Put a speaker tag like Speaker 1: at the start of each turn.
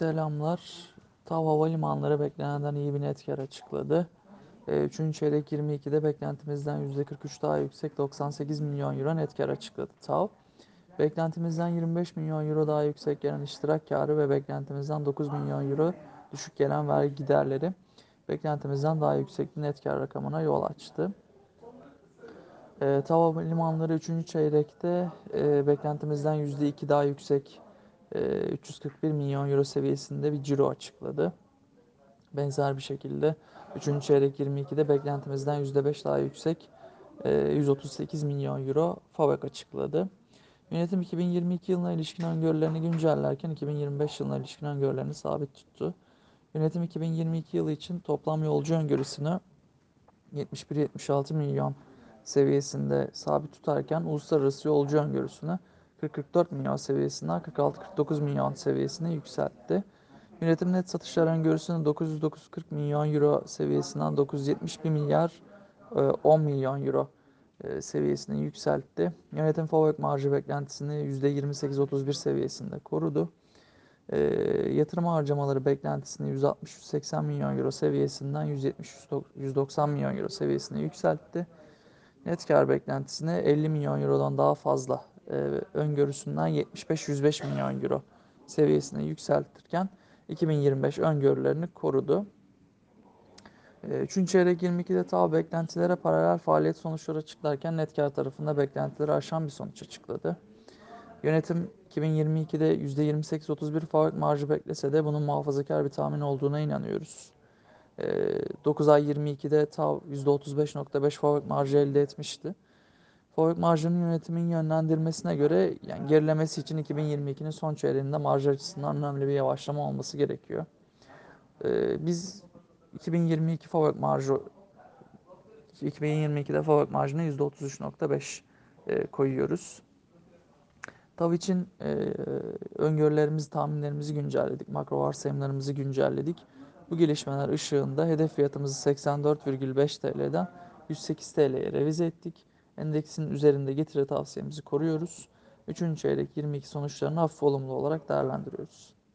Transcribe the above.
Speaker 1: Selamlar. TAV Havalimanları beklenenden iyi bir net kar açıkladı. Ee, Üçüncü çeyrek 22'de beklentimizden %43 daha yüksek 98 milyon euro net kar açıkladı TAV. Beklentimizden 25 milyon euro daha yüksek gelen iştirak karı ve beklentimizden 9 milyon euro düşük gelen vergi giderleri beklentimizden daha yüksek bir net kar rakamına yol açtı. E, TAV Havalimanları 3. çeyrekte e, beklentimizden %2 daha yüksek 341 milyon euro seviyesinde bir ciro açıkladı. Benzer bir şekilde 3. çeyrek 22'de beklentimizden %5 daha yüksek e, 138 milyon euro FAVÖK açıkladı. Yönetim 2022 yılına ilişkin öngörülerini güncellerken 2025 yılına ilişkin öngörülerini sabit tuttu. Yönetim 2022 yılı için toplam yolcu öngörüsünü 71-76 milyon seviyesinde sabit tutarken uluslararası yolcu öngörüsünü 40-44 milyon seviyesinden 46-49 milyon seviyesine yükseltti. Yönetim net satışlar öngörüsünü 909-40 milyon euro seviyesinden 971 milyar 10 e, milyon euro e, seviyesine yükseltti. Yönetim fabrik marjı beklentisini %28-31 seviyesinde korudu. E, yatırım harcamaları beklentisini 160-180 milyon euro seviyesinden 170-190 milyon euro seviyesine yükseltti. Net kar beklentisini 50 milyon eurodan daha fazla öngörüsünden 75-105 milyon euro seviyesine yükseltirken 2025 öngörülerini korudu. E, üçüncü çeyrek 22'de TAV beklentilere paralel faaliyet sonuçları açıklarken net kar tarafında beklentileri aşan bir sonuç açıkladı. Yönetim 2022'de %28-31 faaliyet marjı beklese de bunun muhafazakar bir tahmin olduğuna inanıyoruz. 9 ee, ay 22'de TAV %35.5 fabrik marjı elde etmişti. Fabrik marjının yönetimin yönlendirmesine göre yani gerilemesi için 2022'nin son çeyreğinde marj açısından önemli bir yavaşlama olması gerekiyor. Ee, biz 2022 fabrik marjı 2022'de fabrik marjını %33.5 e, koyuyoruz. TAV için e, öngörülerimizi, tahminlerimizi güncelledik. Makro varsayımlarımızı güncelledik. Bu gelişmeler ışığında hedef fiyatımızı 84,5 TL'den 108 TL'ye revize ettik. Endeksin üzerinde getiri tavsiyemizi koruyoruz. Üçüncü çeyrek 22 sonuçlarını hafif olumlu olarak değerlendiriyoruz.